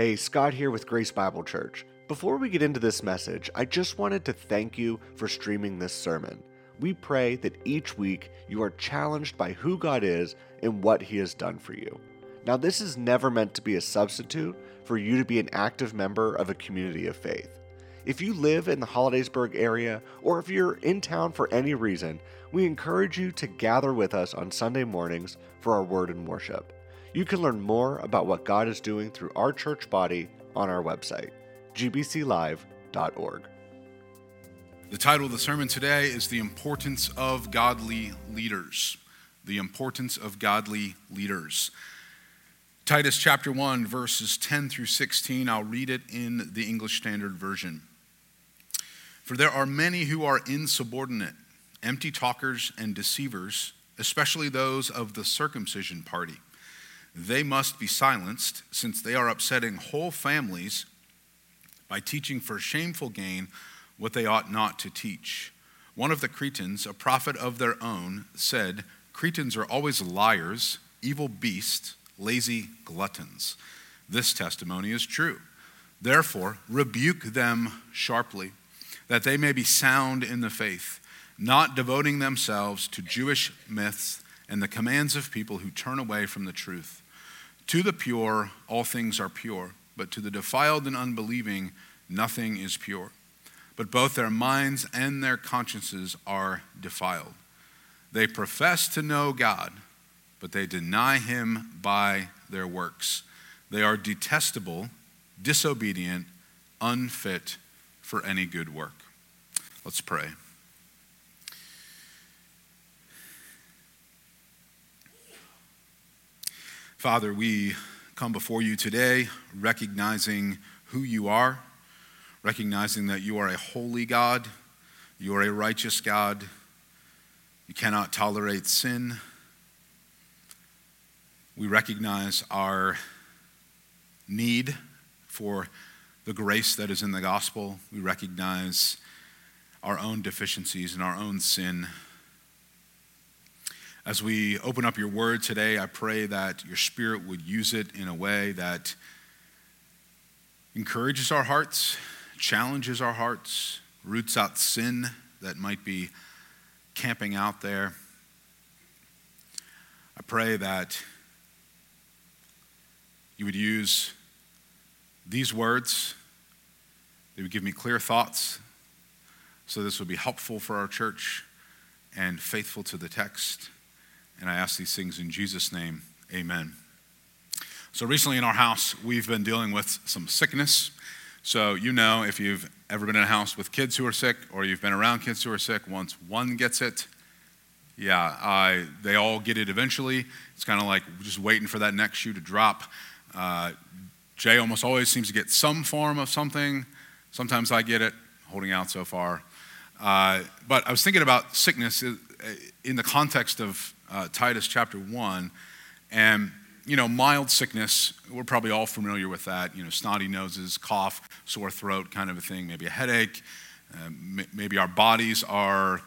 Hey, Scott here with Grace Bible Church. Before we get into this message, I just wanted to thank you for streaming this sermon. We pray that each week you are challenged by who God is and what He has done for you. Now, this is never meant to be a substitute for you to be an active member of a community of faith. If you live in the Hollidaysburg area, or if you're in town for any reason, we encourage you to gather with us on Sunday mornings for our word and worship. You can learn more about what God is doing through our church body on our website, gbclive.org. The title of the sermon today is The Importance of Godly Leaders. The Importance of Godly Leaders. Titus chapter 1, verses 10 through 16. I'll read it in the English Standard Version. For there are many who are insubordinate, empty talkers, and deceivers, especially those of the circumcision party they must be silenced, since they are upsetting whole families by teaching for shameful gain what they ought not to teach. One of the Cretans, a prophet of their own, said, Cretans are always liars, evil beasts, lazy gluttons. This testimony is true. Therefore, rebuke them sharply, that they may be sound in the faith, not devoting themselves to Jewish myths and the commands of people who turn away from the truth. To the pure, all things are pure, but to the defiled and unbelieving, nothing is pure. But both their minds and their consciences are defiled. They profess to know God, but they deny him by their works. They are detestable, disobedient, unfit for any good work. Let's pray. Father, we come before you today recognizing who you are, recognizing that you are a holy God, you are a righteous God, you cannot tolerate sin. We recognize our need for the grace that is in the gospel. We recognize our own deficiencies and our own sin. As we open up your word today, I pray that your spirit would use it in a way that encourages our hearts, challenges our hearts, roots out sin that might be camping out there. I pray that you would use these words, they would give me clear thoughts, so this would be helpful for our church and faithful to the text. And I ask these things in Jesus' name. Amen. So, recently in our house, we've been dealing with some sickness. So, you know, if you've ever been in a house with kids who are sick or you've been around kids who are sick, once one gets it, yeah, I, they all get it eventually. It's kind of like just waiting for that next shoe to drop. Uh, Jay almost always seems to get some form of something. Sometimes I get it, holding out so far. Uh, but I was thinking about sickness in the context of uh, Titus chapter 1. And, you know, mild sickness, we're probably all familiar with that. You know, snotty noses, cough, sore throat kind of a thing, maybe a headache. Uh, m- maybe our bodies are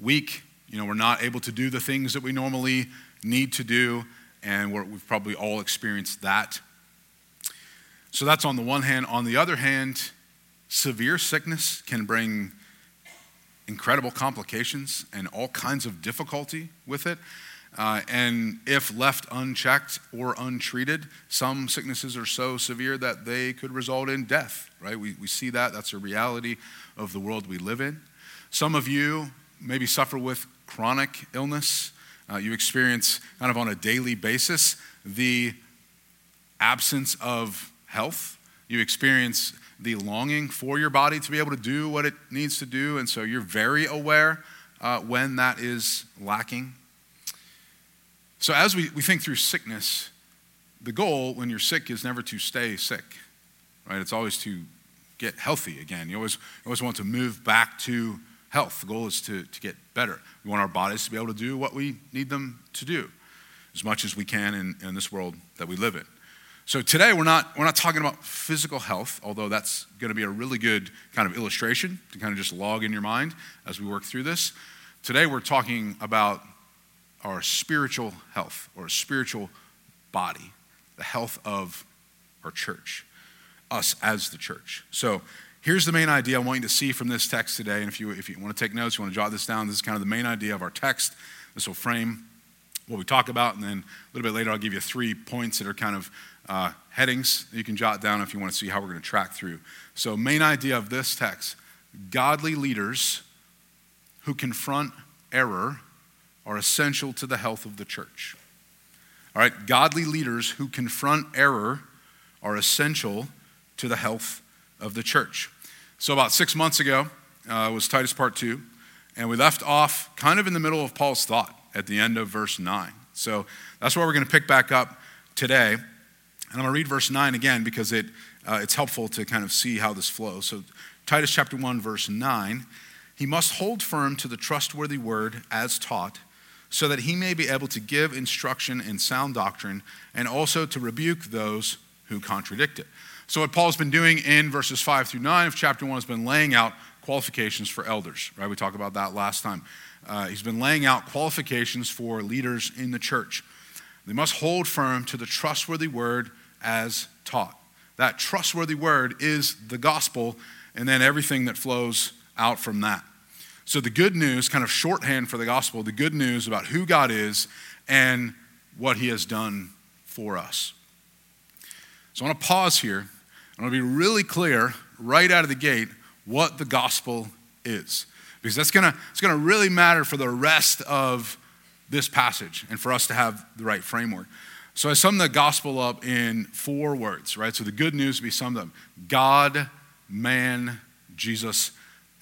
weak. You know, we're not able to do the things that we normally need to do. And we have probably all experienced that. So that's on the one hand. On the other hand, severe sickness can bring incredible complications and all kinds of difficulty with it. Uh, and if left unchecked or untreated, some sicknesses are so severe that they could result in death, right? We, we see that. That's a reality of the world we live in. Some of you maybe suffer with chronic illness. Uh, you experience, kind of on a daily basis, the absence of health. You experience the longing for your body to be able to do what it needs to do. And so you're very aware uh, when that is lacking. So, as we, we think through sickness, the goal when you're sick is never to stay sick, right? It's always to get healthy again. You always, always want to move back to health. The goal is to, to get better. We want our bodies to be able to do what we need them to do as much as we can in, in this world that we live in. So today we're not, we're not talking about physical health, although that's going to be a really good kind of illustration to kind of just log in your mind as we work through this. Today we're talking about our spiritual health or spiritual body, the health of our church, us as the church. So here's the main idea I want you to see from this text today. And if you, if you want to take notes, you want to jot this down, this is kind of the main idea of our text. This will frame what we talk about. And then a little bit later, I'll give you three points that are kind of uh, headings you can jot down if you want to see how we're going to track through. So, main idea of this text godly leaders who confront error are essential to the health of the church. All right, godly leaders who confront error are essential to the health of the church. So, about six months ago uh, was Titus part two, and we left off kind of in the middle of Paul's thought at the end of verse 9. So, that's where we're going to pick back up today. And I'm going to read verse 9 again because it, uh, it's helpful to kind of see how this flows. So, Titus chapter 1, verse 9 he must hold firm to the trustworthy word as taught, so that he may be able to give instruction in sound doctrine and also to rebuke those who contradict it. So, what Paul's been doing in verses 5 through 9 of chapter 1 has been laying out qualifications for elders, right? We talked about that last time. Uh, he's been laying out qualifications for leaders in the church. They must hold firm to the trustworthy word as taught. That trustworthy word is the gospel, and then everything that flows out from that. So, the good news, kind of shorthand for the gospel, the good news about who God is and what he has done for us. So, I want to pause here. I want to be really clear right out of the gate what the gospel is. Because that's going to, it's going to really matter for the rest of this passage and for us to have the right framework. So I sum the gospel up in four words, right? So the good news would be summed up God, man, Jesus,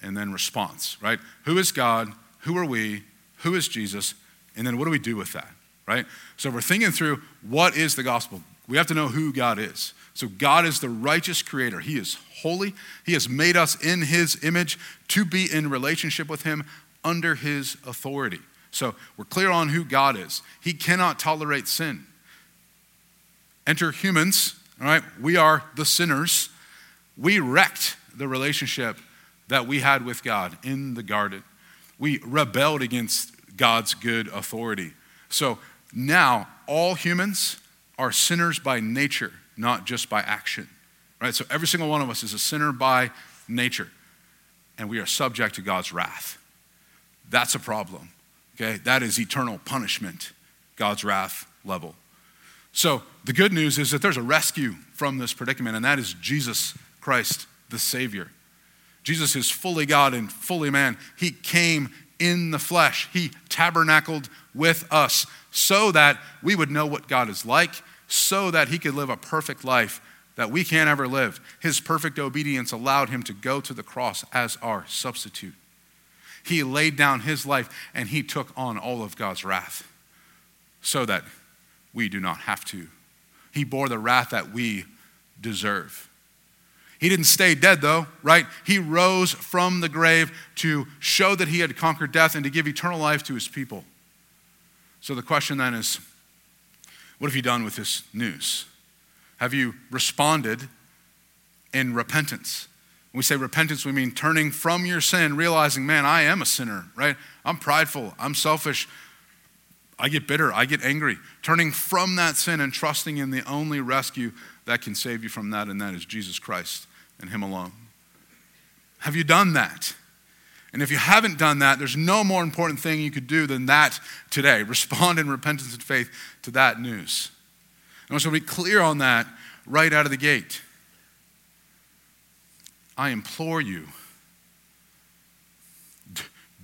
and then response, right? Who is God? Who are we? Who is Jesus? And then what do we do with that, right? So we're thinking through what is the gospel. We have to know who God is. So God is the righteous creator. He is holy. He has made us in his image to be in relationship with him under his authority. So we're clear on who God is. He cannot tolerate sin. Enter humans, all right? We are the sinners. We wrecked the relationship that we had with God in the garden. We rebelled against God's good authority. So now all humans are sinners by nature, not just by action. Right? So every single one of us is a sinner by nature, and we are subject to God's wrath. That's a problem. Okay? That is eternal punishment, God's wrath level. So the good news is that there's a rescue from this predicament, and that is Jesus Christ, the Savior. Jesus is fully God and fully man. He came in the flesh, He tabernacled with us so that we would know what God is like, so that He could live a perfect life that we can't ever live. His perfect obedience allowed Him to go to the cross as our substitute. He laid down His life and He took on all of God's wrath so that we do not have to. He bore the wrath that we deserve. He didn't stay dead, though, right? He rose from the grave to show that he had conquered death and to give eternal life to his people. So the question then is what have you done with this news? Have you responded in repentance? When we say repentance, we mean turning from your sin, realizing, man, I am a sinner, right? I'm prideful, I'm selfish, I get bitter, I get angry. Turning from that sin and trusting in the only rescue that can save you from that, and that is Jesus Christ and Him alone. Have you done that? And if you haven't done that, there's no more important thing you could do than that today. Respond in repentance and faith to that news. I want to be clear on that right out of the gate. I implore you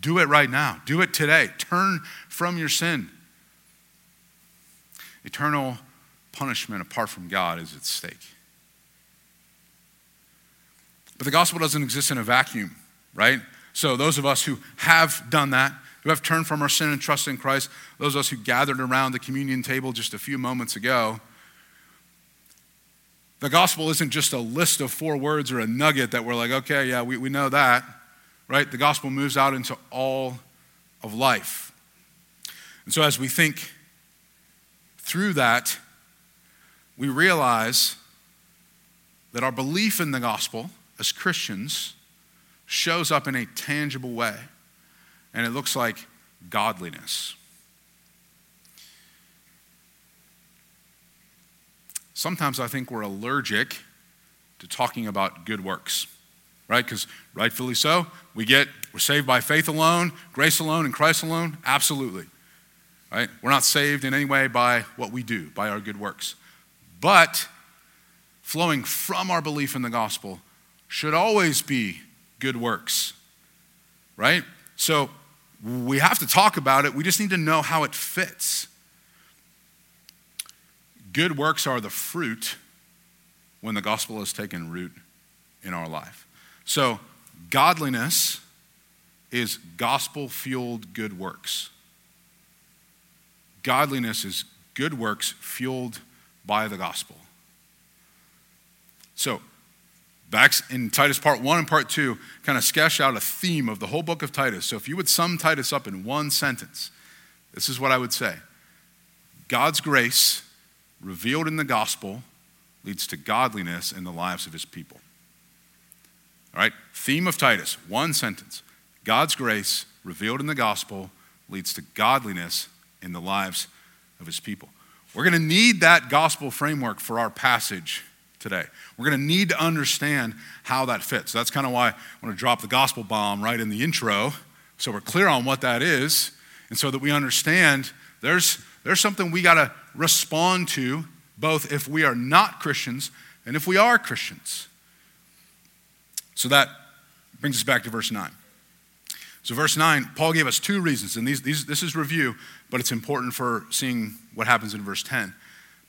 do it right now. Do it today. Turn from your sin. Eternal punishment apart from God is at stake. But the gospel doesn't exist in a vacuum, right? So, those of us who have done that, who have turned from our sin and trust in Christ, those of us who gathered around the communion table just a few moments ago, the gospel isn't just a list of four words or a nugget that we're like, okay, yeah, we, we know that, right? The gospel moves out into all of life. And so, as we think through that, we realize that our belief in the gospel as Christians shows up in a tangible way, and it looks like godliness. sometimes I think we're allergic to talking about good works, right? Because rightfully so, we get, we're saved by faith alone, grace alone, and Christ alone. Absolutely, right? We're not saved in any way by what we do, by our good works. But flowing from our belief in the gospel should always be good works, right? So we have to talk about it. We just need to know how it fits. Good works are the fruit when the gospel has taken root in our life. So, godliness is gospel fueled good works. Godliness is good works fueled by the gospel. So, back in Titus part one and part two, kind of sketch out a theme of the whole book of Titus. So, if you would sum Titus up in one sentence, this is what I would say God's grace revealed in the gospel leads to godliness in the lives of his people. All right, theme of Titus, one sentence. God's grace revealed in the gospel leads to godliness in the lives of his people. We're going to need that gospel framework for our passage today. We're going to need to understand how that fits. That's kind of why I want to drop the gospel bomb right in the intro so we're clear on what that is and so that we understand there's, there's something we got to respond to both if we are not Christians and if we are Christians. So that brings us back to verse 9. So, verse 9, Paul gave us two reasons, and these, these, this is review, but it's important for seeing what happens in verse 10.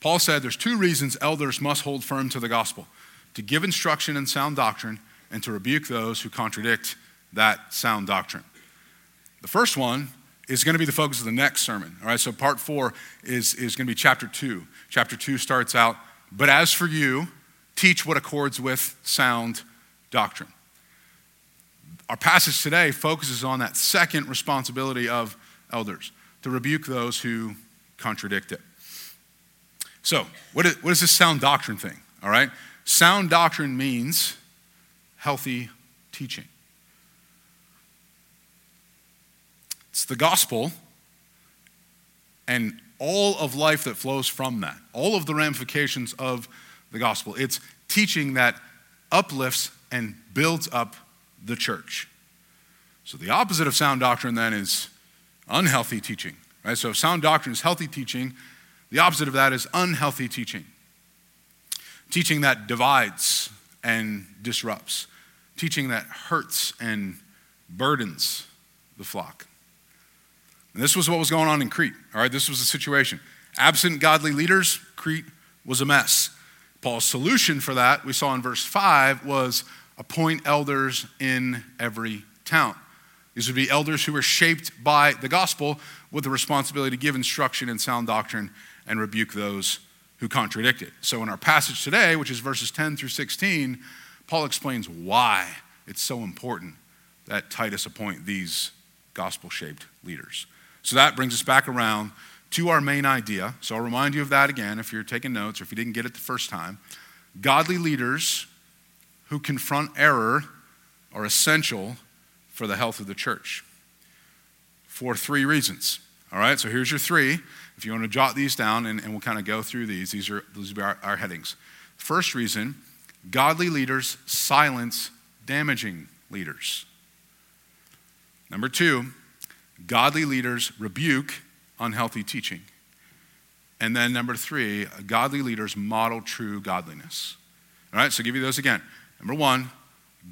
Paul said there's two reasons elders must hold firm to the gospel to give instruction in sound doctrine and to rebuke those who contradict that sound doctrine. The first one is going to be the focus of the next sermon. All right, so part four is, is going to be chapter two. Chapter two starts out, but as for you, teach what accords with sound doctrine. Our passage today focuses on that second responsibility of elders to rebuke those who contradict it. So, what is, what is this sound doctrine thing? All right? Sound doctrine means healthy teaching. It's the gospel and all of life that flows from that, all of the ramifications of the gospel. It's teaching that uplifts and builds up the church. So the opposite of sound doctrine then is unhealthy teaching, right? So if sound doctrine is healthy teaching, the opposite of that is unhealthy teaching. Teaching that divides and disrupts, teaching that hurts and burdens the flock. And this was what was going on in Crete, all right? This was the situation. Absent godly leaders, Crete was a mess. Paul's solution for that, we saw in verse 5, was appoint elders in every town. These would be elders who were shaped by the gospel with the responsibility to give instruction in sound doctrine and rebuke those who contradict it. So, in our passage today, which is verses 10 through 16, Paul explains why it's so important that Titus appoint these gospel shaped leaders. So, that brings us back around to our main idea. So, I'll remind you of that again if you're taking notes or if you didn't get it the first time. Godly leaders who confront error are essential for the health of the church for three reasons. All right, so here's your three. If you want to jot these down, and, and we'll kind of go through these, these are, these are our, our headings. First reason godly leaders silence damaging leaders. Number two, godly leaders rebuke unhealthy teaching. And then number three, godly leaders model true godliness. All right, so I'll give you those again. Number one,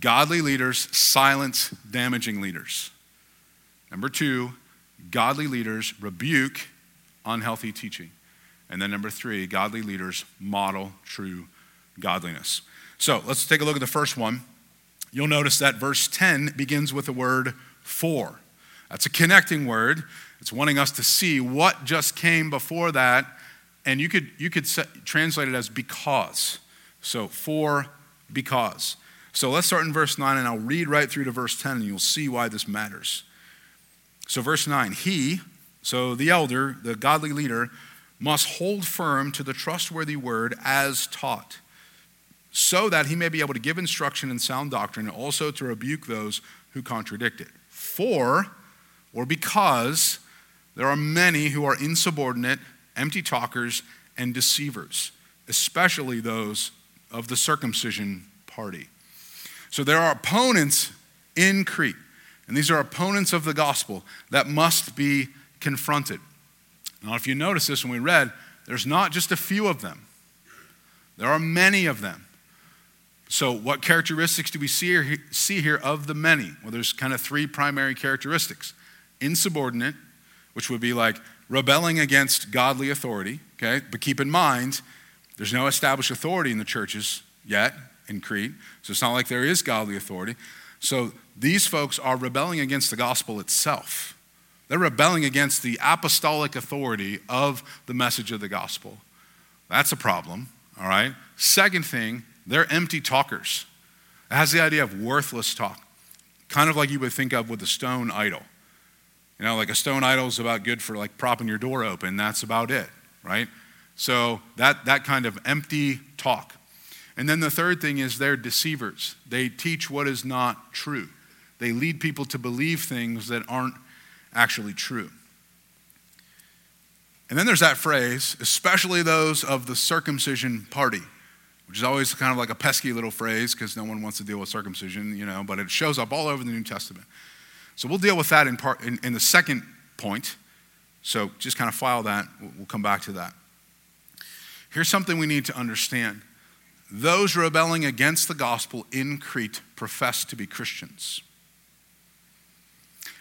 godly leaders silence damaging leaders. Number two, godly leaders rebuke unhealthy teaching. And then number three, godly leaders model true godliness. So let's take a look at the first one. You'll notice that verse 10 begins with the word for. That's a connecting word. It's wanting us to see what just came before that. And you could, you could set, translate it as because. So, for because. So let's start in verse 9, and I'll read right through to verse 10, and you'll see why this matters. So, verse 9, he, so the elder, the godly leader, must hold firm to the trustworthy word as taught, so that he may be able to give instruction in sound doctrine and also to rebuke those who contradict it. For, or because, there are many who are insubordinate, empty talkers, and deceivers especially those of the circumcision party. So there are opponents in Crete, and these are opponents of the gospel that must be confronted. Now, if you notice this when we read, there's not just a few of them, there are many of them. So, what characteristics do we see here, of the many? Well, there's kind of three primary characteristics insubordinate, which would be like rebelling against godly authority, okay? But keep in mind, there's no established authority in the churches yet in Crete, so it's not like there is godly authority. So, these folks are rebelling against the gospel itself. They're rebelling against the apostolic authority of the message of the gospel. That's a problem, all right? Second thing, they're empty talkers. It has the idea of worthless talk, kind of like you would think of with a stone idol. You know, like a stone idol is about good for like propping your door open. That's about it, right? So that, that kind of empty talk. And then the third thing is they're deceivers. They teach what is not true. They lead people to believe things that aren't actually true. And then there's that phrase, especially those of the circumcision party, which is always kind of like a pesky little phrase because no one wants to deal with circumcision, you know, but it shows up all over the New Testament. So we'll deal with that in, part, in, in the second point. So just kind of file that. We'll come back to that. Here's something we need to understand those rebelling against the gospel in Crete profess to be Christians.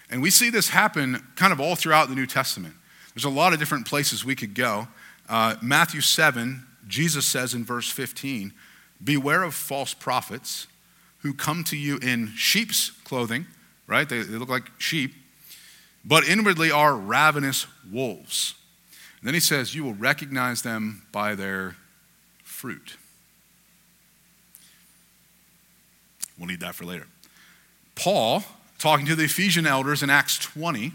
And we see this happen kind of all throughout the New Testament. There's a lot of different places we could go. Uh, Matthew 7, Jesus says in verse 15, Beware of false prophets who come to you in sheep's clothing, right? They, they look like sheep, but inwardly are ravenous wolves. Then he says, You will recognize them by their fruit. We'll need that for later. Paul talking to the Ephesian elders in Acts 20,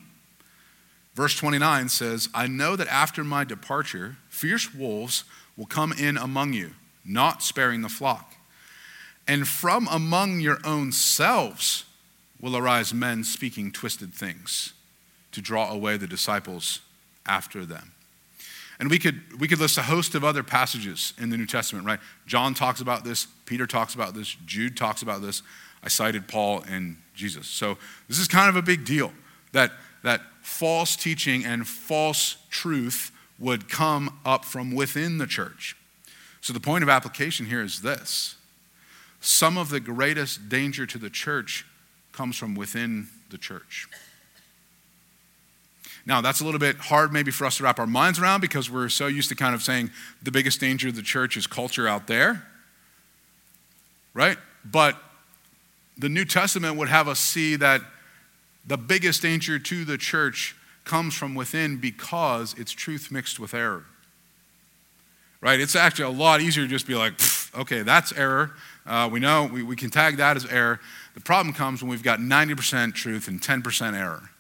verse 29 says, I know that after my departure, fierce wolves will come in among you, not sparing the flock. And from among your own selves will arise men speaking twisted things to draw away the disciples after them. And we could, we could list a host of other passages in the New Testament, right? John talks about this, Peter talks about this, Jude talks about this. I cited Paul and Jesus. So this is kind of a big deal that, that false teaching and false truth would come up from within the church. So the point of application here is this some of the greatest danger to the church comes from within the church. Now, that's a little bit hard maybe for us to wrap our minds around because we're so used to kind of saying the biggest danger of the church is culture out there, right? But the New Testament would have us see that the biggest danger to the church comes from within because it's truth mixed with error. Right? It's actually a lot easier to just be like, okay, that's error. Uh, we know we, we can tag that as error. The problem comes when we've got 90% truth and 10% error.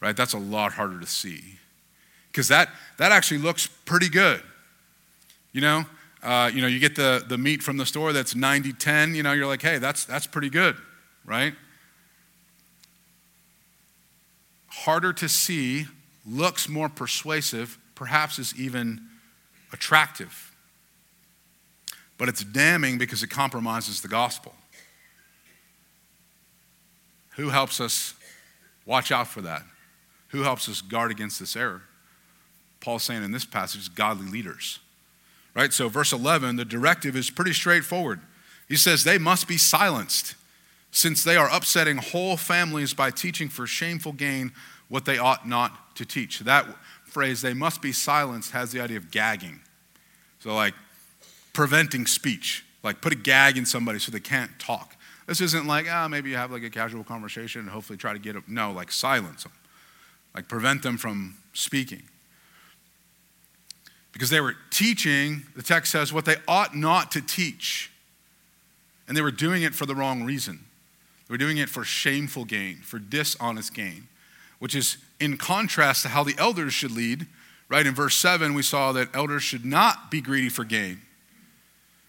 Right? That's a lot harder to see. Because that, that actually looks pretty good. You know, uh, you know, you get the, the meat from the store that's 90 10, you know, you're like, hey, that's, that's pretty good, right? Harder to see, looks more persuasive, perhaps is even attractive. But it's damning because it compromises the gospel. Who helps us watch out for that? Who helps us guard against this error? Paul's saying in this passage, godly leaders. Right? So, verse 11, the directive is pretty straightforward. He says they must be silenced since they are upsetting whole families by teaching for shameful gain what they ought not to teach. That phrase, they must be silenced, has the idea of gagging. So, like preventing speech, like put a gag in somebody so they can't talk. This isn't like, ah, maybe you have like a casual conversation and hopefully try to get them. No, like silence them, like prevent them from speaking because they were teaching, the text says, what they ought not to teach. And they were doing it for the wrong reason. They were doing it for shameful gain, for dishonest gain, which is in contrast to how the elders should lead. Right in verse 7, we saw that elders should not be greedy for gain.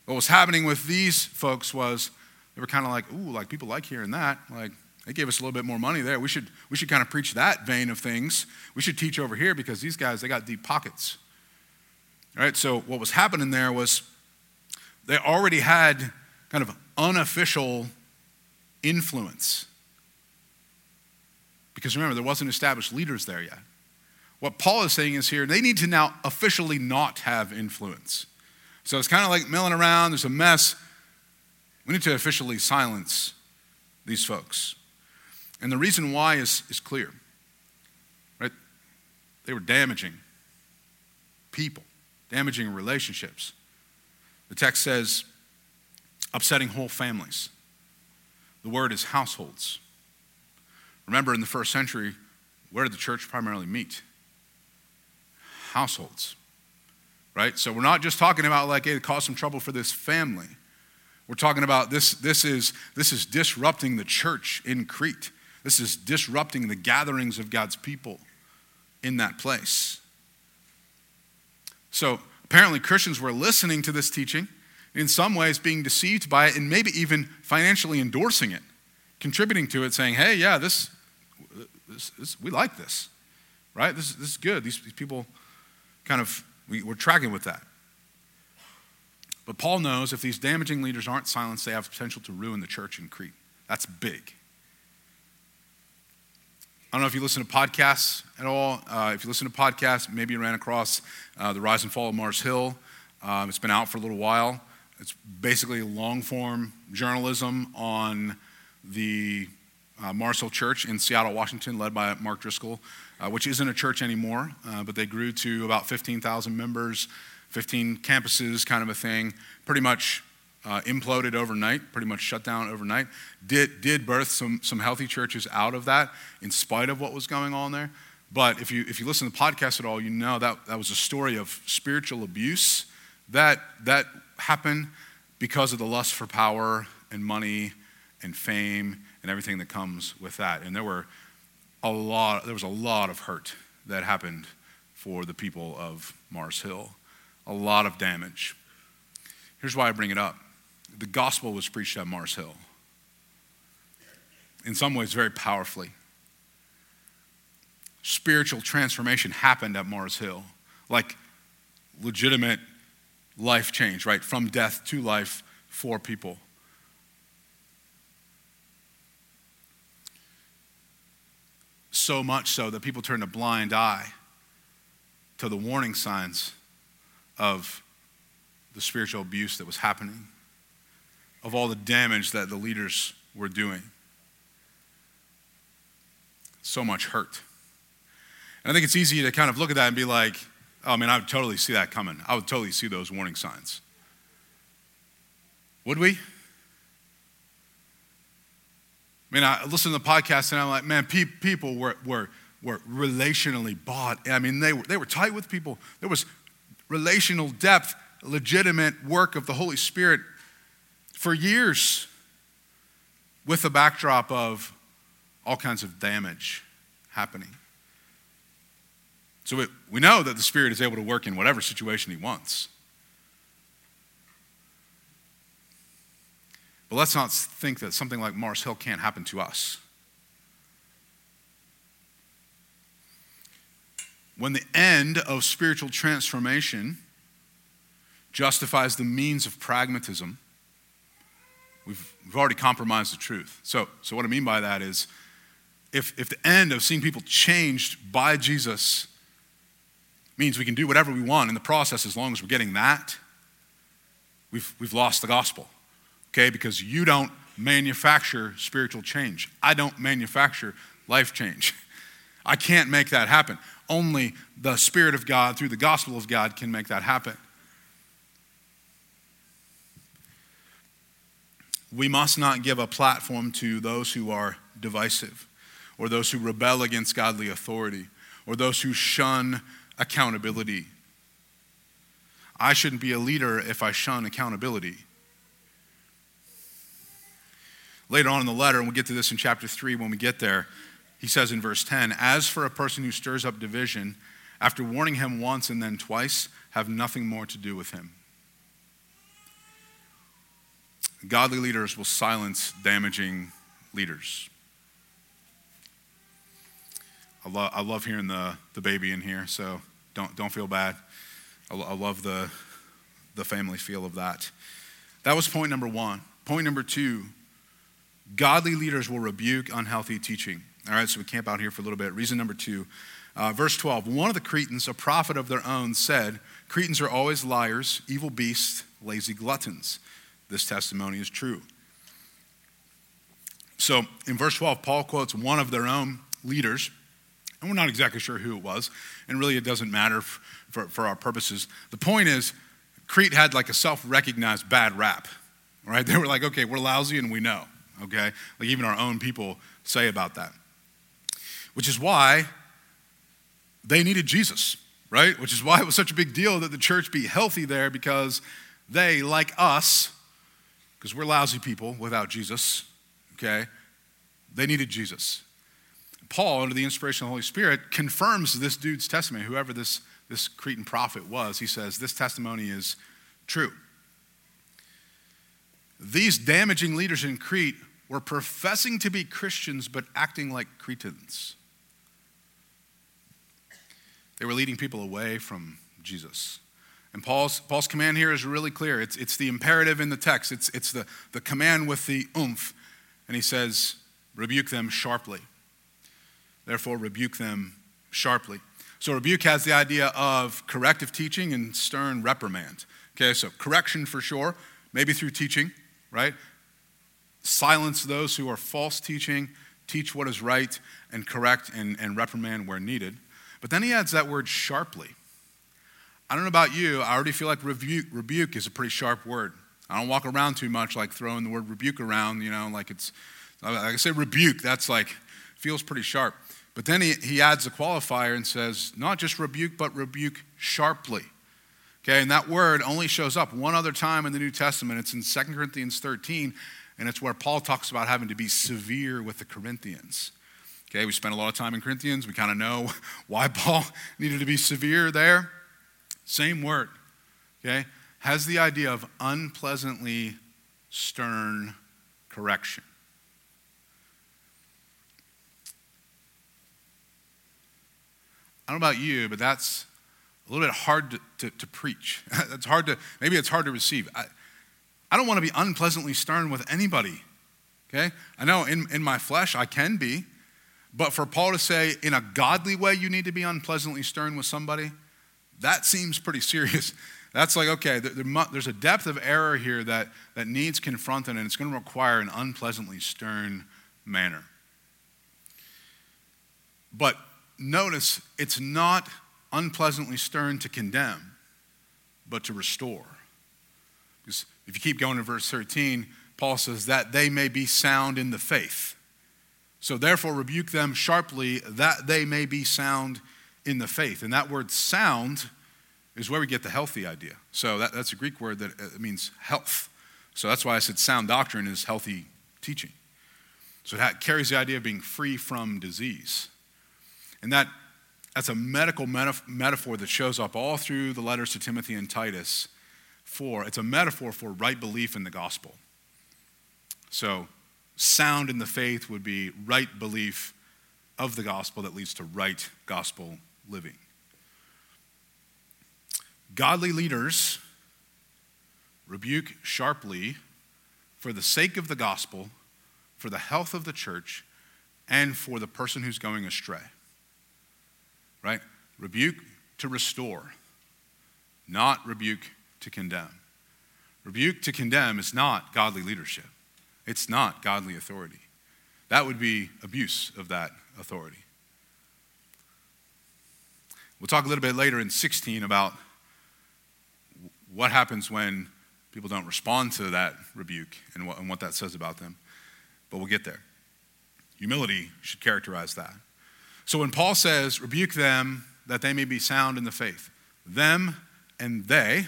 What was happening with these folks was they were kind of like, ooh, like people like hearing that. Like, they gave us a little bit more money there. We should, we should kind of preach that vein of things. We should teach over here because these guys, they got deep pockets. All right, so what was happening there was they already had kind of unofficial influence. Because remember, there wasn't established leaders there yet. What Paul is saying is here, they need to now officially not have influence. So it's kind of like milling around, there's a mess. We need to officially silence these folks. And the reason why is, is clear. Right? They were damaging people, damaging relationships. The text says, upsetting whole families. The word is households. Remember, in the first century, where did the church primarily meet? Households, right? So we're not just talking about like, hey, it caused some trouble for this family. We're talking about this, this, is, this is disrupting the church in Crete. This is disrupting the gatherings of God's people in that place. So apparently, Christians were listening to this teaching, in some ways being deceived by it, and maybe even financially endorsing it, contributing to it, saying, hey, yeah, this, this, this we like this, right? This, this is good. These, these people kind of, we, we're tracking with that. But Paul knows if these damaging leaders aren't silenced, they have potential to ruin the church in Crete. That's big. I don't know if you listen to podcasts at all. Uh, if you listen to podcasts, maybe you ran across uh, The Rise and Fall of Mars Hill. Um, it's been out for a little while. It's basically long form journalism on the uh, Mars Hill Church in Seattle, Washington, led by Mark Driscoll, uh, which isn't a church anymore, uh, but they grew to about 15,000 members, 15 campuses, kind of a thing. Pretty much uh, imploded overnight, pretty much shut down overnight. Did, did birth some, some healthy churches out of that in spite of what was going on there. But if you, if you listen to the podcast at all, you know that that was a story of spiritual abuse that, that happened because of the lust for power and money and fame and everything that comes with that. And there were a lot, there was a lot of hurt that happened for the people of Mars Hill. A lot of damage. Here's why I bring it up the gospel was preached at Mars Hill. In some ways, very powerfully. Spiritual transformation happened at Mars Hill, like legitimate life change, right? From death to life for people. So much so that people turned a blind eye to the warning signs of the spiritual abuse that was happening of all the damage that the leaders were doing. So much hurt. And I think it's easy to kind of look at that and be like, oh, I mean, I would totally see that coming. I would totally see those warning signs. Would we? I mean, I listen to the podcast and I'm like, man, pe- people were, were, were relationally bought. I mean, they were, they were tight with people. There was relational depth, legitimate work of the Holy Spirit for years with the backdrop of all kinds of damage happening. So it, we know that the Spirit is able to work in whatever situation He wants. But let's not think that something like Mars Hill can't happen to us. When the end of spiritual transformation justifies the means of pragmatism, We've, we've already compromised the truth. So, so, what I mean by that is if, if the end of seeing people changed by Jesus means we can do whatever we want in the process as long as we're getting that, we've, we've lost the gospel. Okay? Because you don't manufacture spiritual change. I don't manufacture life change. I can't make that happen. Only the Spirit of God, through the gospel of God, can make that happen. We must not give a platform to those who are divisive, or those who rebel against godly authority, or those who shun accountability. I shouldn't be a leader if I shun accountability. Later on in the letter, and we'll get to this in chapter 3 when we get there, he says in verse 10 As for a person who stirs up division, after warning him once and then twice, have nothing more to do with him. Godly leaders will silence damaging leaders. I, lo- I love hearing the, the baby in here, so don't, don't feel bad. I, I love the, the family feel of that. That was point number one. Point number two godly leaders will rebuke unhealthy teaching. All right, so we camp out here for a little bit. Reason number two, uh, verse 12. One of the Cretans, a prophet of their own, said, Cretans are always liars, evil beasts, lazy gluttons. This testimony is true. So in verse 12, Paul quotes one of their own leaders, and we're not exactly sure who it was, and really it doesn't matter for, for our purposes. The point is, Crete had like a self recognized bad rap, right? They were like, okay, we're lousy and we know, okay? Like even our own people say about that. Which is why they needed Jesus, right? Which is why it was such a big deal that the church be healthy there because they, like us, because we're lousy people without Jesus, okay? They needed Jesus. Paul, under the inspiration of the Holy Spirit, confirms this dude's testimony, whoever this, this Cretan prophet was. He says, This testimony is true. These damaging leaders in Crete were professing to be Christians but acting like Cretans. They were leading people away from Jesus. And Paul's, Paul's command here is really clear. It's, it's the imperative in the text, it's, it's the, the command with the oomph. And he says, rebuke them sharply. Therefore, rebuke them sharply. So, rebuke has the idea of corrective teaching and stern reprimand. Okay, so correction for sure, maybe through teaching, right? Silence those who are false teaching, teach what is right, and correct and, and reprimand where needed. But then he adds that word sharply. I don't know about you, I already feel like rebuke, rebuke is a pretty sharp word. I don't walk around too much like throwing the word rebuke around, you know, like it's, like I say rebuke, that's like, feels pretty sharp. But then he, he adds a qualifier and says, not just rebuke, but rebuke sharply. Okay, and that word only shows up one other time in the New Testament. It's in 2 Corinthians 13, and it's where Paul talks about having to be severe with the Corinthians. Okay, we spent a lot of time in Corinthians. We kind of know why Paul needed to be severe there. Same word, okay, has the idea of unpleasantly stern correction. I don't know about you, but that's a little bit hard to, to, to preach. that's hard to, maybe it's hard to receive. I, I don't want to be unpleasantly stern with anybody, okay? I know in, in my flesh I can be, but for Paul to say, in a godly way, you need to be unpleasantly stern with somebody, that seems pretty serious. That's like, okay, there's a depth of error here that, that needs confronting, and it's going to require an unpleasantly stern manner. But notice, it's not unpleasantly stern to condemn, but to restore. Because if you keep going to verse 13, Paul says, that they may be sound in the faith. So therefore, rebuke them sharply that they may be sound in the faith. And that word sound is where we get the healthy idea. So that, that's a Greek word that uh, means health. So that's why I said sound doctrine is healthy teaching. So it carries the idea of being free from disease. And that, that's a medical metaphor that shows up all through the letters to Timothy and Titus. For it's a metaphor for right belief in the gospel. So sound in the faith would be right belief of the gospel that leads to right gospel living. Godly leaders rebuke sharply for the sake of the gospel, for the health of the church, and for the person who's going astray. Right? Rebuke to restore, not rebuke to condemn. Rebuke to condemn is not godly leadership. It's not godly authority. That would be abuse of that authority. We'll talk a little bit later in 16 about what happens when people don't respond to that rebuke and what, and what that says about them. But we'll get there. Humility should characterize that. So when Paul says, rebuke them that they may be sound in the faith, them and they,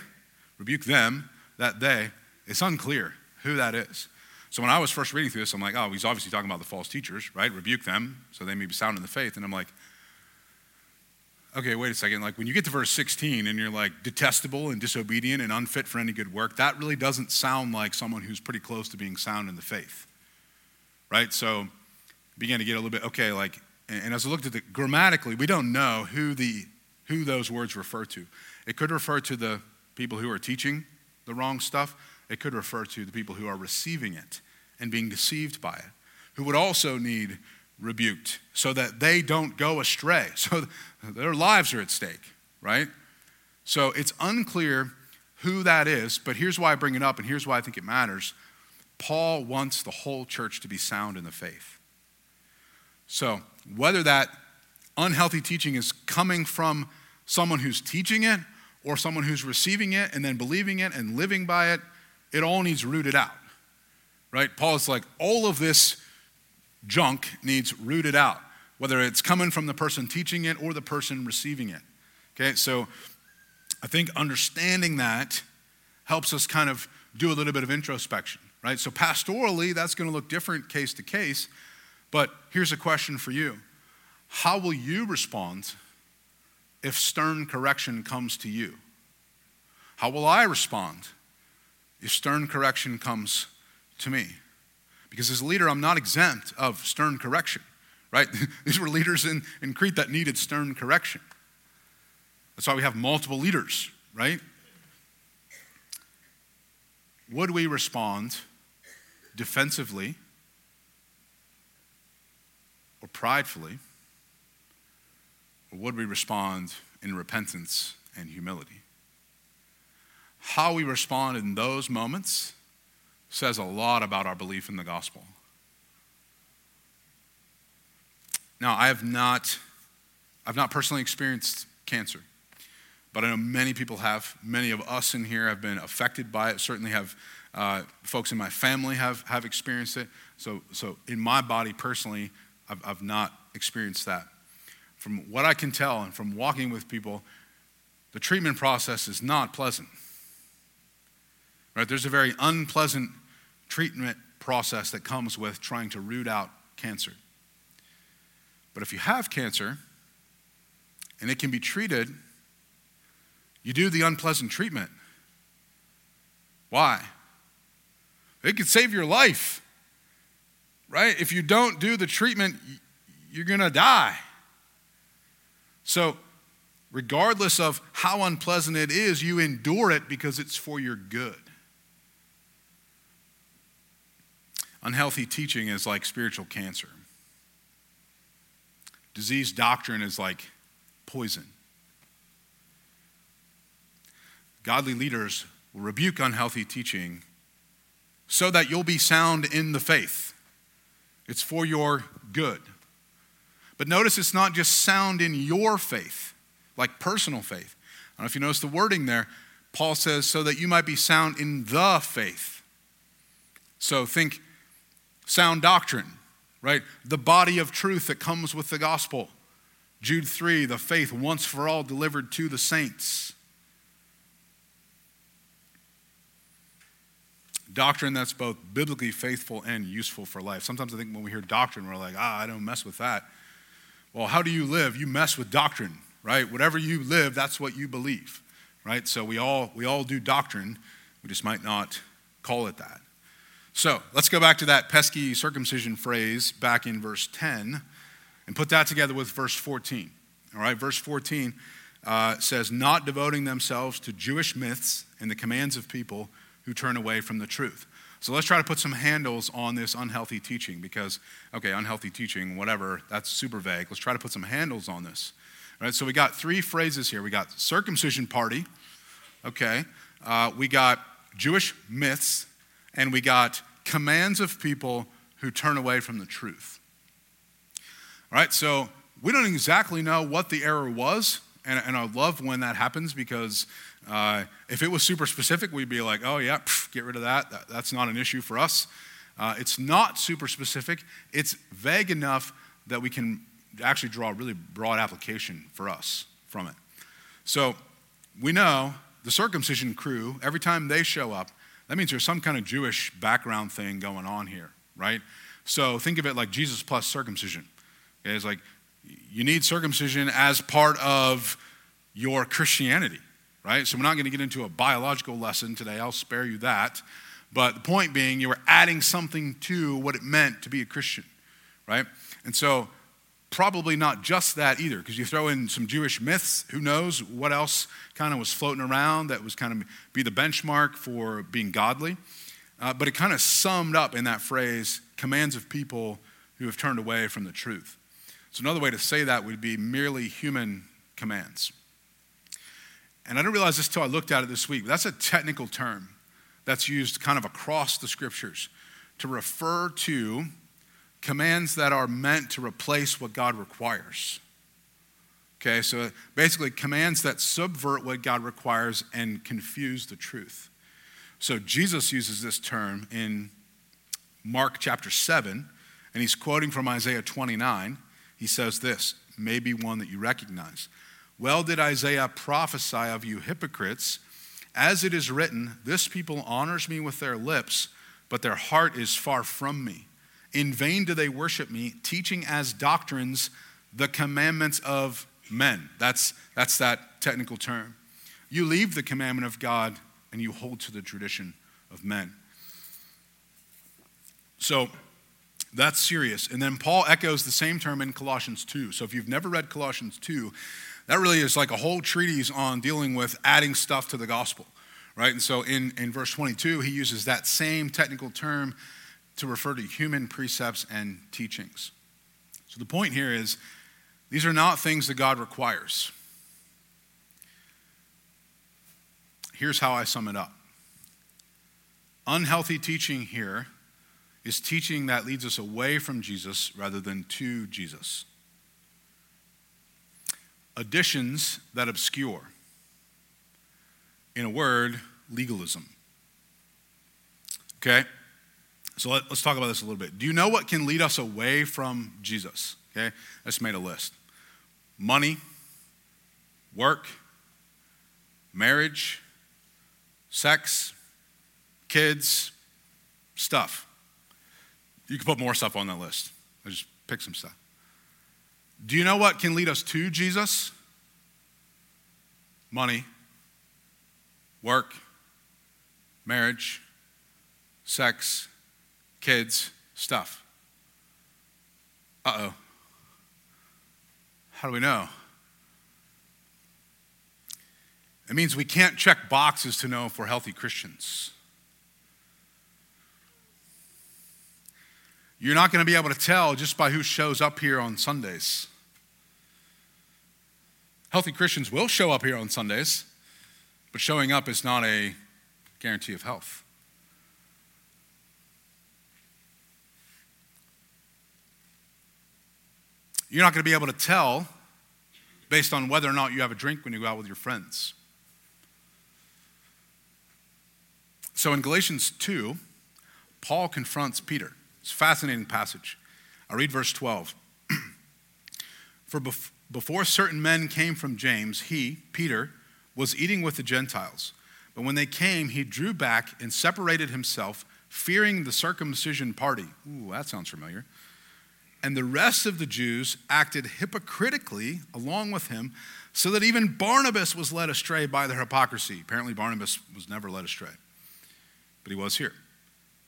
rebuke them that they, it's unclear who that is. So when I was first reading through this, I'm like, oh, he's obviously talking about the false teachers, right? Rebuke them so they may be sound in the faith. And I'm like, okay, wait a second. Like when you get to verse 16 and you're like detestable and disobedient and unfit for any good work, that really doesn't sound like someone who's pretty close to being sound in the faith, right? So began to get a little bit, okay, like, and as I looked at it grammatically, we don't know who the who those words refer to. It could refer to the people who are teaching the wrong stuff, it could refer to the people who are receiving it and being deceived by it, who would also need rebuked so that they don't go astray. So their lives are at stake, right? So it's unclear who that is, but here's why I bring it up and here's why I think it matters. Paul wants the whole church to be sound in the faith. So whether that unhealthy teaching is coming from someone who's teaching it or someone who's receiving it and then believing it and living by it, it all needs rooted out. Right? Paul's like, all of this junk needs rooted out, whether it's coming from the person teaching it or the person receiving it. Okay, so I think understanding that helps us kind of do a little bit of introspection, right? So, pastorally, that's going to look different case to case. But here's a question for you How will you respond if stern correction comes to you? How will I respond if stern correction comes to me? Because as a leader, I'm not exempt of stern correction, right? These were leaders in, in Crete that needed stern correction. That's why we have multiple leaders, right? Would we respond defensively or pridefully? Or would we respond in repentance and humility? How we respond in those moments says a lot about our belief in the gospel. Now, I have not, I've not personally experienced cancer, but I know many people have. Many of us in here have been affected by it. Certainly, have uh, folks in my family have have experienced it. So, so in my body personally, I've, I've not experienced that. From what I can tell, and from walking with people, the treatment process is not pleasant. Right? There's a very unpleasant treatment process that comes with trying to root out cancer. But if you have cancer and it can be treated, you do the unpleasant treatment. Why? It could save your life, right? If you don't do the treatment, you're going to die. So, regardless of how unpleasant it is, you endure it because it's for your good. Unhealthy teaching is like spiritual cancer. Disease doctrine is like poison. Godly leaders will rebuke unhealthy teaching so that you'll be sound in the faith. It's for your good. But notice it's not just sound in your faith, like personal faith. I don't know if you notice the wording there. Paul says, so that you might be sound in the faith. So think sound doctrine, right? The body of truth that comes with the gospel. Jude 3, the faith once for all delivered to the saints. Doctrine that's both biblically faithful and useful for life. Sometimes I think when we hear doctrine, we're like, ah, I don't mess with that. Well, how do you live? You mess with doctrine, right? Whatever you live, that's what you believe, right? So we all, we all do doctrine. We just might not call it that. So let's go back to that pesky circumcision phrase back in verse 10 and put that together with verse 14. All right, verse 14 uh, says, Not devoting themselves to Jewish myths and the commands of people who turn away from the truth. So let's try to put some handles on this unhealthy teaching because, okay, unhealthy teaching, whatever, that's super vague. Let's try to put some handles on this. All right, so we got three phrases here. We got circumcision party, okay, uh, we got Jewish myths, and we got commands of people who turn away from the truth. All right, so we don't exactly know what the error was, and, and I love when that happens because uh, if it was super specific, we'd be like, oh, yeah, pff, get rid of that. that. That's not an issue for us. Uh, it's not super specific, it's vague enough that we can actually draw a really broad application for us from it. So we know the circumcision crew, every time they show up, that means there's some kind of Jewish background thing going on here, right? So think of it like Jesus plus circumcision. Okay, it's like you need circumcision as part of your Christianity, right? So we're not going to get into a biological lesson today. I'll spare you that. But the point being, you were adding something to what it meant to be a Christian, right? And so probably not just that either, because you throw in some Jewish myths, who knows what else kind of was floating around that was kind of be the benchmark for being godly. Uh, but it kind of summed up in that phrase commands of people who have turned away from the truth. So, another way to say that would be merely human commands. And I didn't realize this until I looked at it this week. That's a technical term that's used kind of across the scriptures to refer to commands that are meant to replace what God requires. Okay, so basically, commands that subvert what God requires and confuse the truth. So Jesus uses this term in Mark chapter 7, and he's quoting from Isaiah 29. He says this, maybe one that you recognize. Well, did Isaiah prophesy of you hypocrites? As it is written, This people honors me with their lips, but their heart is far from me. In vain do they worship me, teaching as doctrines the commandments of men. That's, that's that technical term. You leave the commandment of God and you hold to the tradition of men. So that's serious. And then Paul echoes the same term in Colossians 2. So if you've never read Colossians 2, that really is like a whole treatise on dealing with adding stuff to the gospel, right? And so in, in verse 22, he uses that same technical term to refer to human precepts and teachings. So the point here is these are not things that God requires. Here's how I sum it up unhealthy teaching here is teaching that leads us away from Jesus rather than to Jesus. Additions that obscure. In a word, legalism. Okay? So let, us talk about this a little bit. Do you know what can lead us away from Jesus? Okay, I just made a list money, work, marriage, sex, kids, stuff. You can put more stuff on that list. I just pick some stuff. Do you know what can lead us to Jesus? Money, work, marriage, sex, kids, stuff. Uh oh. How do we know? It means we can't check boxes to know if we're healthy Christians. You're not going to be able to tell just by who shows up here on Sundays. Healthy Christians will show up here on Sundays, but showing up is not a guarantee of health. You're not going to be able to tell based on whether or not you have a drink when you go out with your friends. So in Galatians 2, Paul confronts Peter. It's a fascinating passage. I read verse 12. For before certain men came from James, he, Peter, was eating with the Gentiles. But when they came, he drew back and separated himself, fearing the circumcision party. Ooh, that sounds familiar and the rest of the Jews acted hypocritically along with him, so that even Barnabas was led astray by their hypocrisy. Apparently, Barnabas was never led astray, but he was here.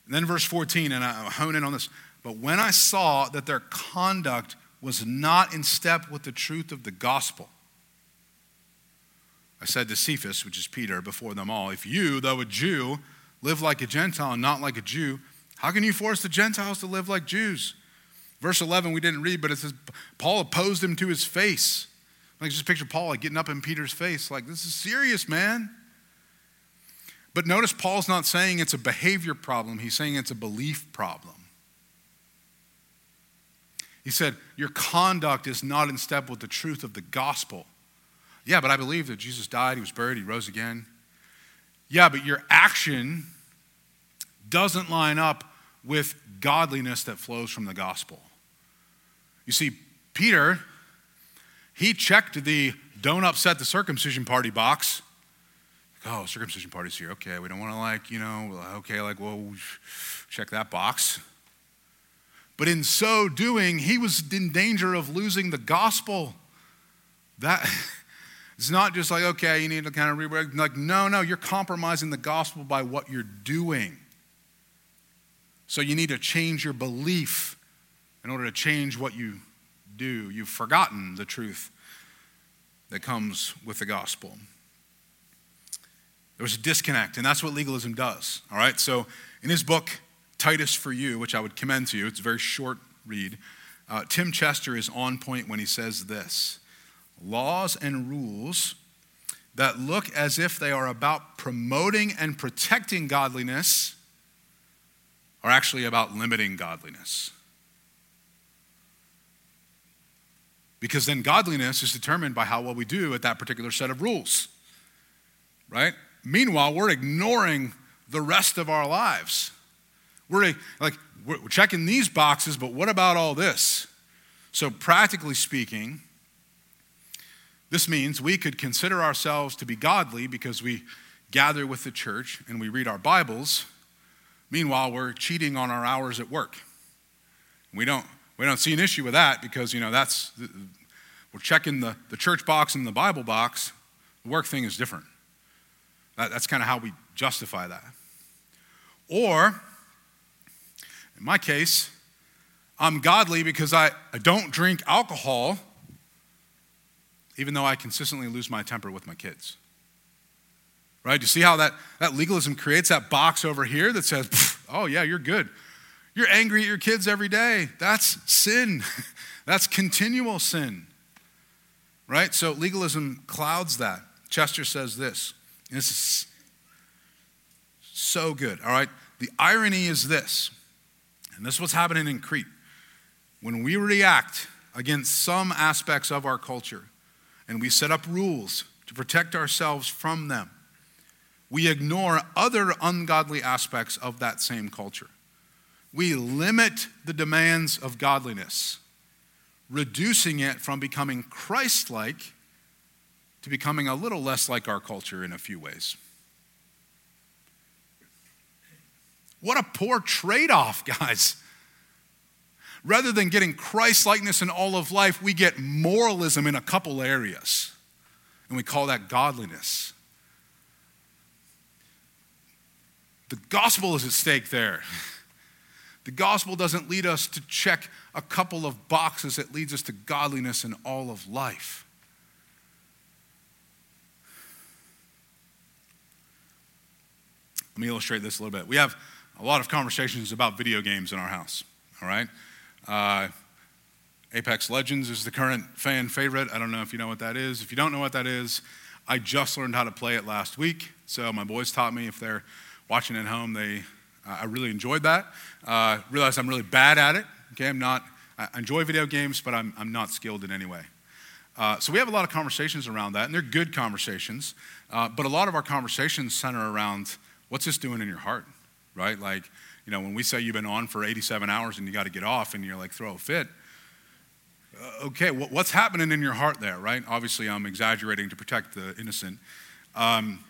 And then, verse 14, and I hone in on this. But when I saw that their conduct was not in step with the truth of the gospel, I said to Cephas, which is Peter, before them all, If you, though a Jew, live like a Gentile and not like a Jew, how can you force the Gentiles to live like Jews? Verse 11, we didn't read, but it says Paul opposed him to his face. Like just picture Paul like getting up in Peter's face, like, this is serious, man. But notice Paul's not saying it's a behavior problem, he's saying it's a belief problem. He said, Your conduct is not in step with the truth of the gospel. Yeah, but I believe that Jesus died, he was buried, he rose again. Yeah, but your action doesn't line up with godliness that flows from the gospel. You see, Peter, he checked the don't upset the circumcision party box. Oh, circumcision party's here. Okay, we don't want to, like, you know, okay, like, well, check that box. But in so doing, he was in danger of losing the gospel. That it's not just like, okay, you need to kind of rework. Like, no, no, you're compromising the gospel by what you're doing. So you need to change your belief in order to change what you do. You've forgotten the truth that comes with the gospel. There was a disconnect, and that's what legalism does. All right? So, in his book, Titus for You, which I would commend to you, it's a very short read. Uh, Tim Chester is on point when he says this Laws and rules that look as if they are about promoting and protecting godliness are actually about limiting godliness. Because then godliness is determined by how well we do at that particular set of rules, right? Meanwhile, we're ignoring the rest of our lives. We're like, we're checking these boxes, but what about all this? So, practically speaking, this means we could consider ourselves to be godly because we gather with the church and we read our Bibles. Meanwhile, we're cheating on our hours at work. We don't, we don't see an issue with that because, you know, that's, we're checking the, the church box and the Bible box. The work thing is different. That, that's kind of how we justify that. Or, in my case, I'm godly because I, I don't drink alcohol even though I consistently lose my temper with my kids. Right? You see how that, that legalism creates that box over here that says, oh, yeah, you're good. You're angry at your kids every day. That's sin. That's continual sin. Right? So legalism clouds that. Chester says this. This is so good. All right? The irony is this, and this is what's happening in Crete. When we react against some aspects of our culture, and we set up rules to protect ourselves from them, we ignore other ungodly aspects of that same culture. We limit the demands of godliness, reducing it from becoming Christ like to becoming a little less like our culture in a few ways. What a poor trade off, guys. Rather than getting Christ likeness in all of life, we get moralism in a couple areas. And we call that godliness. The gospel is at stake there. The gospel doesn't lead us to check a couple of boxes, it leads us to godliness in all of life. Let me illustrate this a little bit. We have a lot of conversations about video games in our house, all right? Uh, Apex Legends is the current fan favorite. I don't know if you know what that is. If you don't know what that is, I just learned how to play it last week. So my boys taught me. If they're watching at home, they uh, I really enjoyed that. Uh, realized I'm really bad at it. Okay, I'm not. I enjoy video games, but I'm I'm not skilled in any way. Uh, so we have a lot of conversations around that, and they're good conversations. Uh, but a lot of our conversations center around what's this doing in your heart, right? Like you know, when we say you've been on for 87 hours and you got to get off and you're like, throw a fit, uh, okay, what's happening in your heart there, right? Obviously, I'm exaggerating to protect the innocent. Um,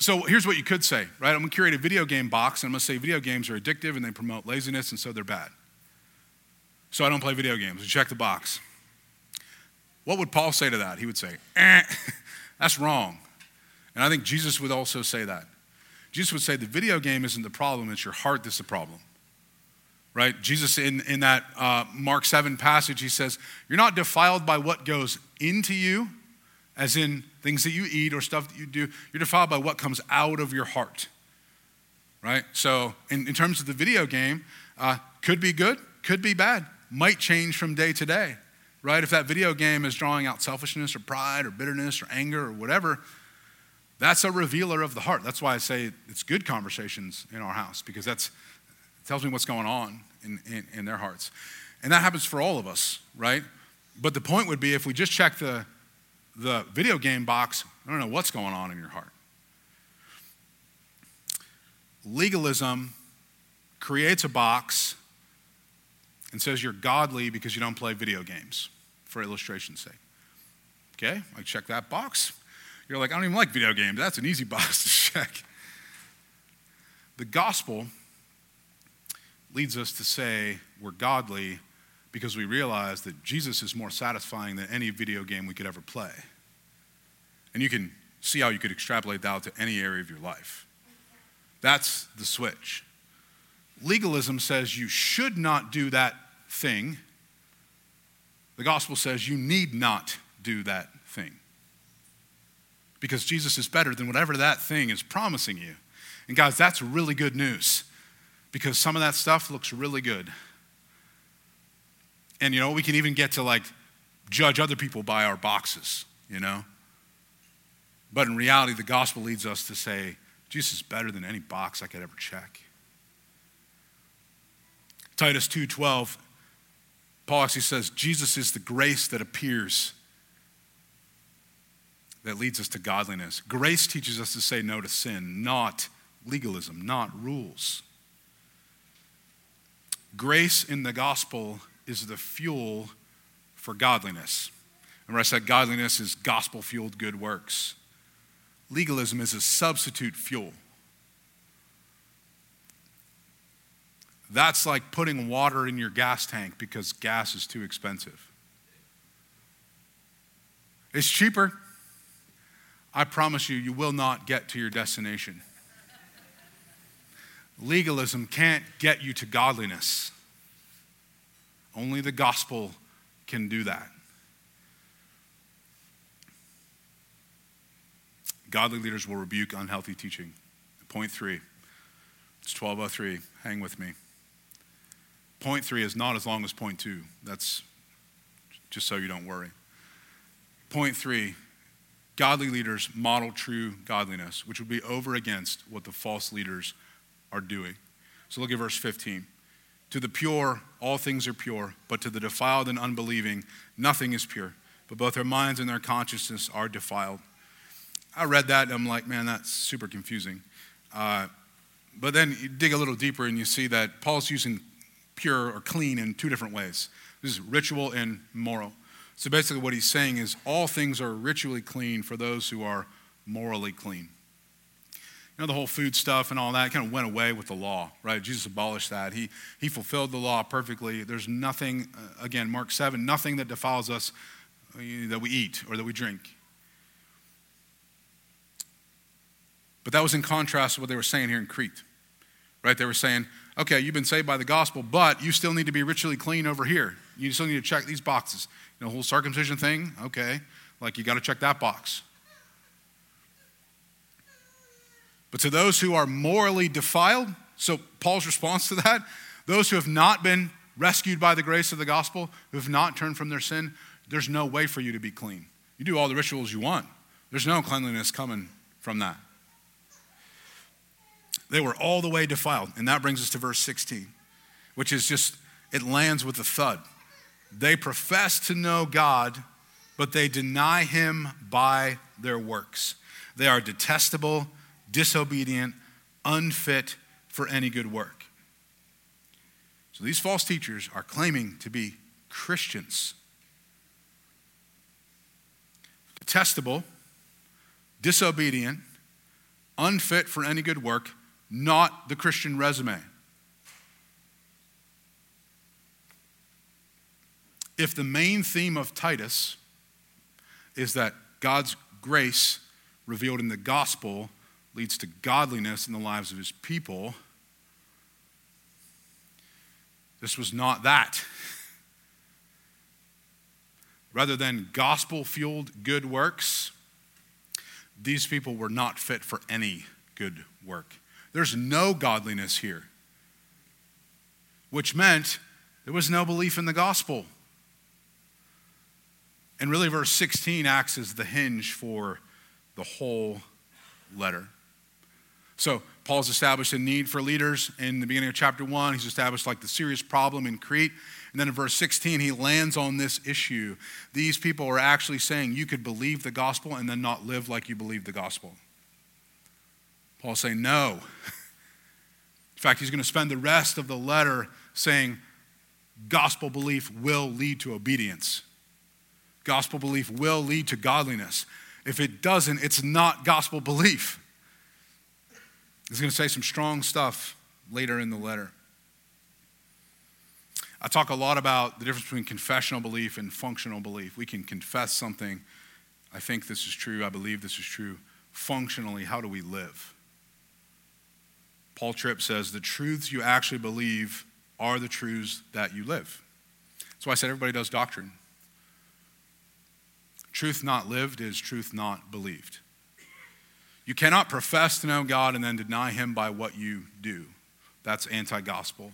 so here's what you could say, right? I'm to create a video game box and I'm to say video games are addictive and they promote laziness and so they're bad. So I don't play video games. check the box. What would Paul say to that? He would say, eh, that's wrong. And I think Jesus would also say that. Jesus would say the video game isn't the problem, it's your heart that's the problem. Right? Jesus, in, in that uh, Mark 7 passage, he says, You're not defiled by what goes into you, as in things that you eat or stuff that you do. You're defiled by what comes out of your heart. Right? So, in, in terms of the video game, uh, could be good, could be bad, might change from day to day. Right? If that video game is drawing out selfishness or pride or bitterness or anger or whatever, that's a revealer of the heart. That's why I say it's good conversations in our house because that's tells me what's going on in, in, in their hearts. And that happens for all of us, right? But the point would be if we just check the, the video game box, I don't know what's going on in your heart. Legalism creates a box and says you're godly because you don't play video games, for illustration's sake. Okay, I check that box. You're like, I don't even like video games. That's an easy box to check. The gospel leads us to say we're godly because we realize that Jesus is more satisfying than any video game we could ever play. And you can see how you could extrapolate that out to any area of your life. That's the switch. Legalism says you should not do that thing The gospel says you need not do that thing because Jesus is better than whatever that thing is promising you. And guys, that's really good news because some of that stuff looks really good. And you know, we can even get to like judge other people by our boxes, you know? But in reality, the gospel leads us to say, Jesus is better than any box I could ever check. Titus 2:12 Paul actually says Jesus is the grace that appears that leads us to godliness. Grace teaches us to say no to sin, not legalism, not rules. Grace in the gospel is the fuel for godliness. Remember, I said godliness is gospel fueled good works. Legalism is a substitute fuel. That's like putting water in your gas tank because gas is too expensive. It's cheaper. I promise you, you will not get to your destination. Legalism can't get you to godliness. Only the gospel can do that. Godly leaders will rebuke unhealthy teaching. Point three. It's 1203. Hang with me. Point three is not as long as point two. That's just so you don't worry. Point three godly leaders model true godliness, which would be over against what the false leaders are doing. So look at verse 15. To the pure, all things are pure, but to the defiled and unbelieving, nothing is pure. But both their minds and their consciousness are defiled. I read that and I'm like, man, that's super confusing. Uh, but then you dig a little deeper and you see that Paul's using pure or clean in two different ways. This is ritual and moral. So basically, what he's saying is all things are ritually clean for those who are morally clean. You know, the whole food stuff and all that kind of went away with the law, right? Jesus abolished that. He, he fulfilled the law perfectly. There's nothing, uh, again, Mark 7, nothing that defiles us uh, that we eat or that we drink. But that was in contrast to what they were saying here in Crete, right? They were saying, okay, you've been saved by the gospel, but you still need to be ritually clean over here. You still need to check these boxes. You know, the whole circumcision thing, okay, like you got to check that box. But to those who are morally defiled, so Paul's response to that, those who have not been rescued by the grace of the gospel, who have not turned from their sin, there's no way for you to be clean. You do all the rituals you want, there's no cleanliness coming from that. They were all the way defiled. And that brings us to verse 16, which is just, it lands with a thud. They profess to know God, but they deny him by their works. They are detestable, disobedient, unfit for any good work. So these false teachers are claiming to be Christians. Detestable, disobedient, unfit for any good work, not the Christian resume. If the main theme of Titus is that God's grace revealed in the gospel leads to godliness in the lives of his people, this was not that. Rather than gospel fueled good works, these people were not fit for any good work. There's no godliness here, which meant there was no belief in the gospel. And really, verse 16 acts as the hinge for the whole letter. So, Paul's established a need for leaders in the beginning of chapter 1. He's established like the serious problem in Crete. And then in verse 16, he lands on this issue. These people are actually saying you could believe the gospel and then not live like you believe the gospel. Paul's saying, no. In fact, he's going to spend the rest of the letter saying, gospel belief will lead to obedience. Gospel belief will lead to godliness. If it doesn't, it's not gospel belief. He's going to say some strong stuff later in the letter. I talk a lot about the difference between confessional belief and functional belief. We can confess something. I think this is true. I believe this is true. Functionally, how do we live? Paul Tripp says the truths you actually believe are the truths that you live. That's why I said everybody does doctrine. Truth not lived is truth not believed. You cannot profess to know God and then deny Him by what you do. That's anti gospel.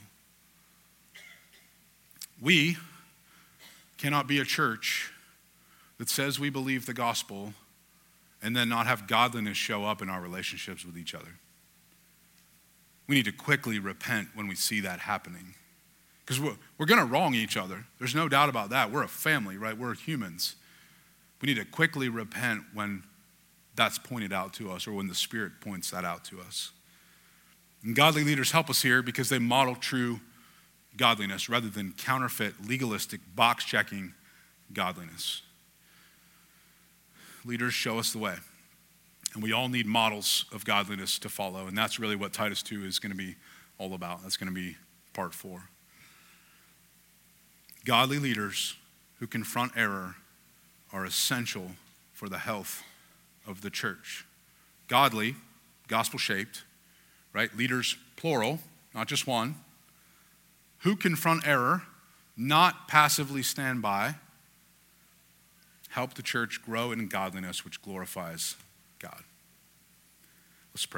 We cannot be a church that says we believe the gospel and then not have godliness show up in our relationships with each other. We need to quickly repent when we see that happening. Because we're, we're going to wrong each other. There's no doubt about that. We're a family, right? We're humans. We need to quickly repent when that's pointed out to us or when the Spirit points that out to us. And godly leaders help us here because they model true godliness rather than counterfeit, legalistic, box checking godliness. Leaders show us the way. And we all need models of godliness to follow. And that's really what Titus 2 is going to be all about. That's going to be part four. Godly leaders who confront error are essential for the health of the church. Godly, gospel shaped, right? Leaders, plural, not just one, who confront error, not passively stand by, help the church grow in godliness which glorifies God. Let's pray.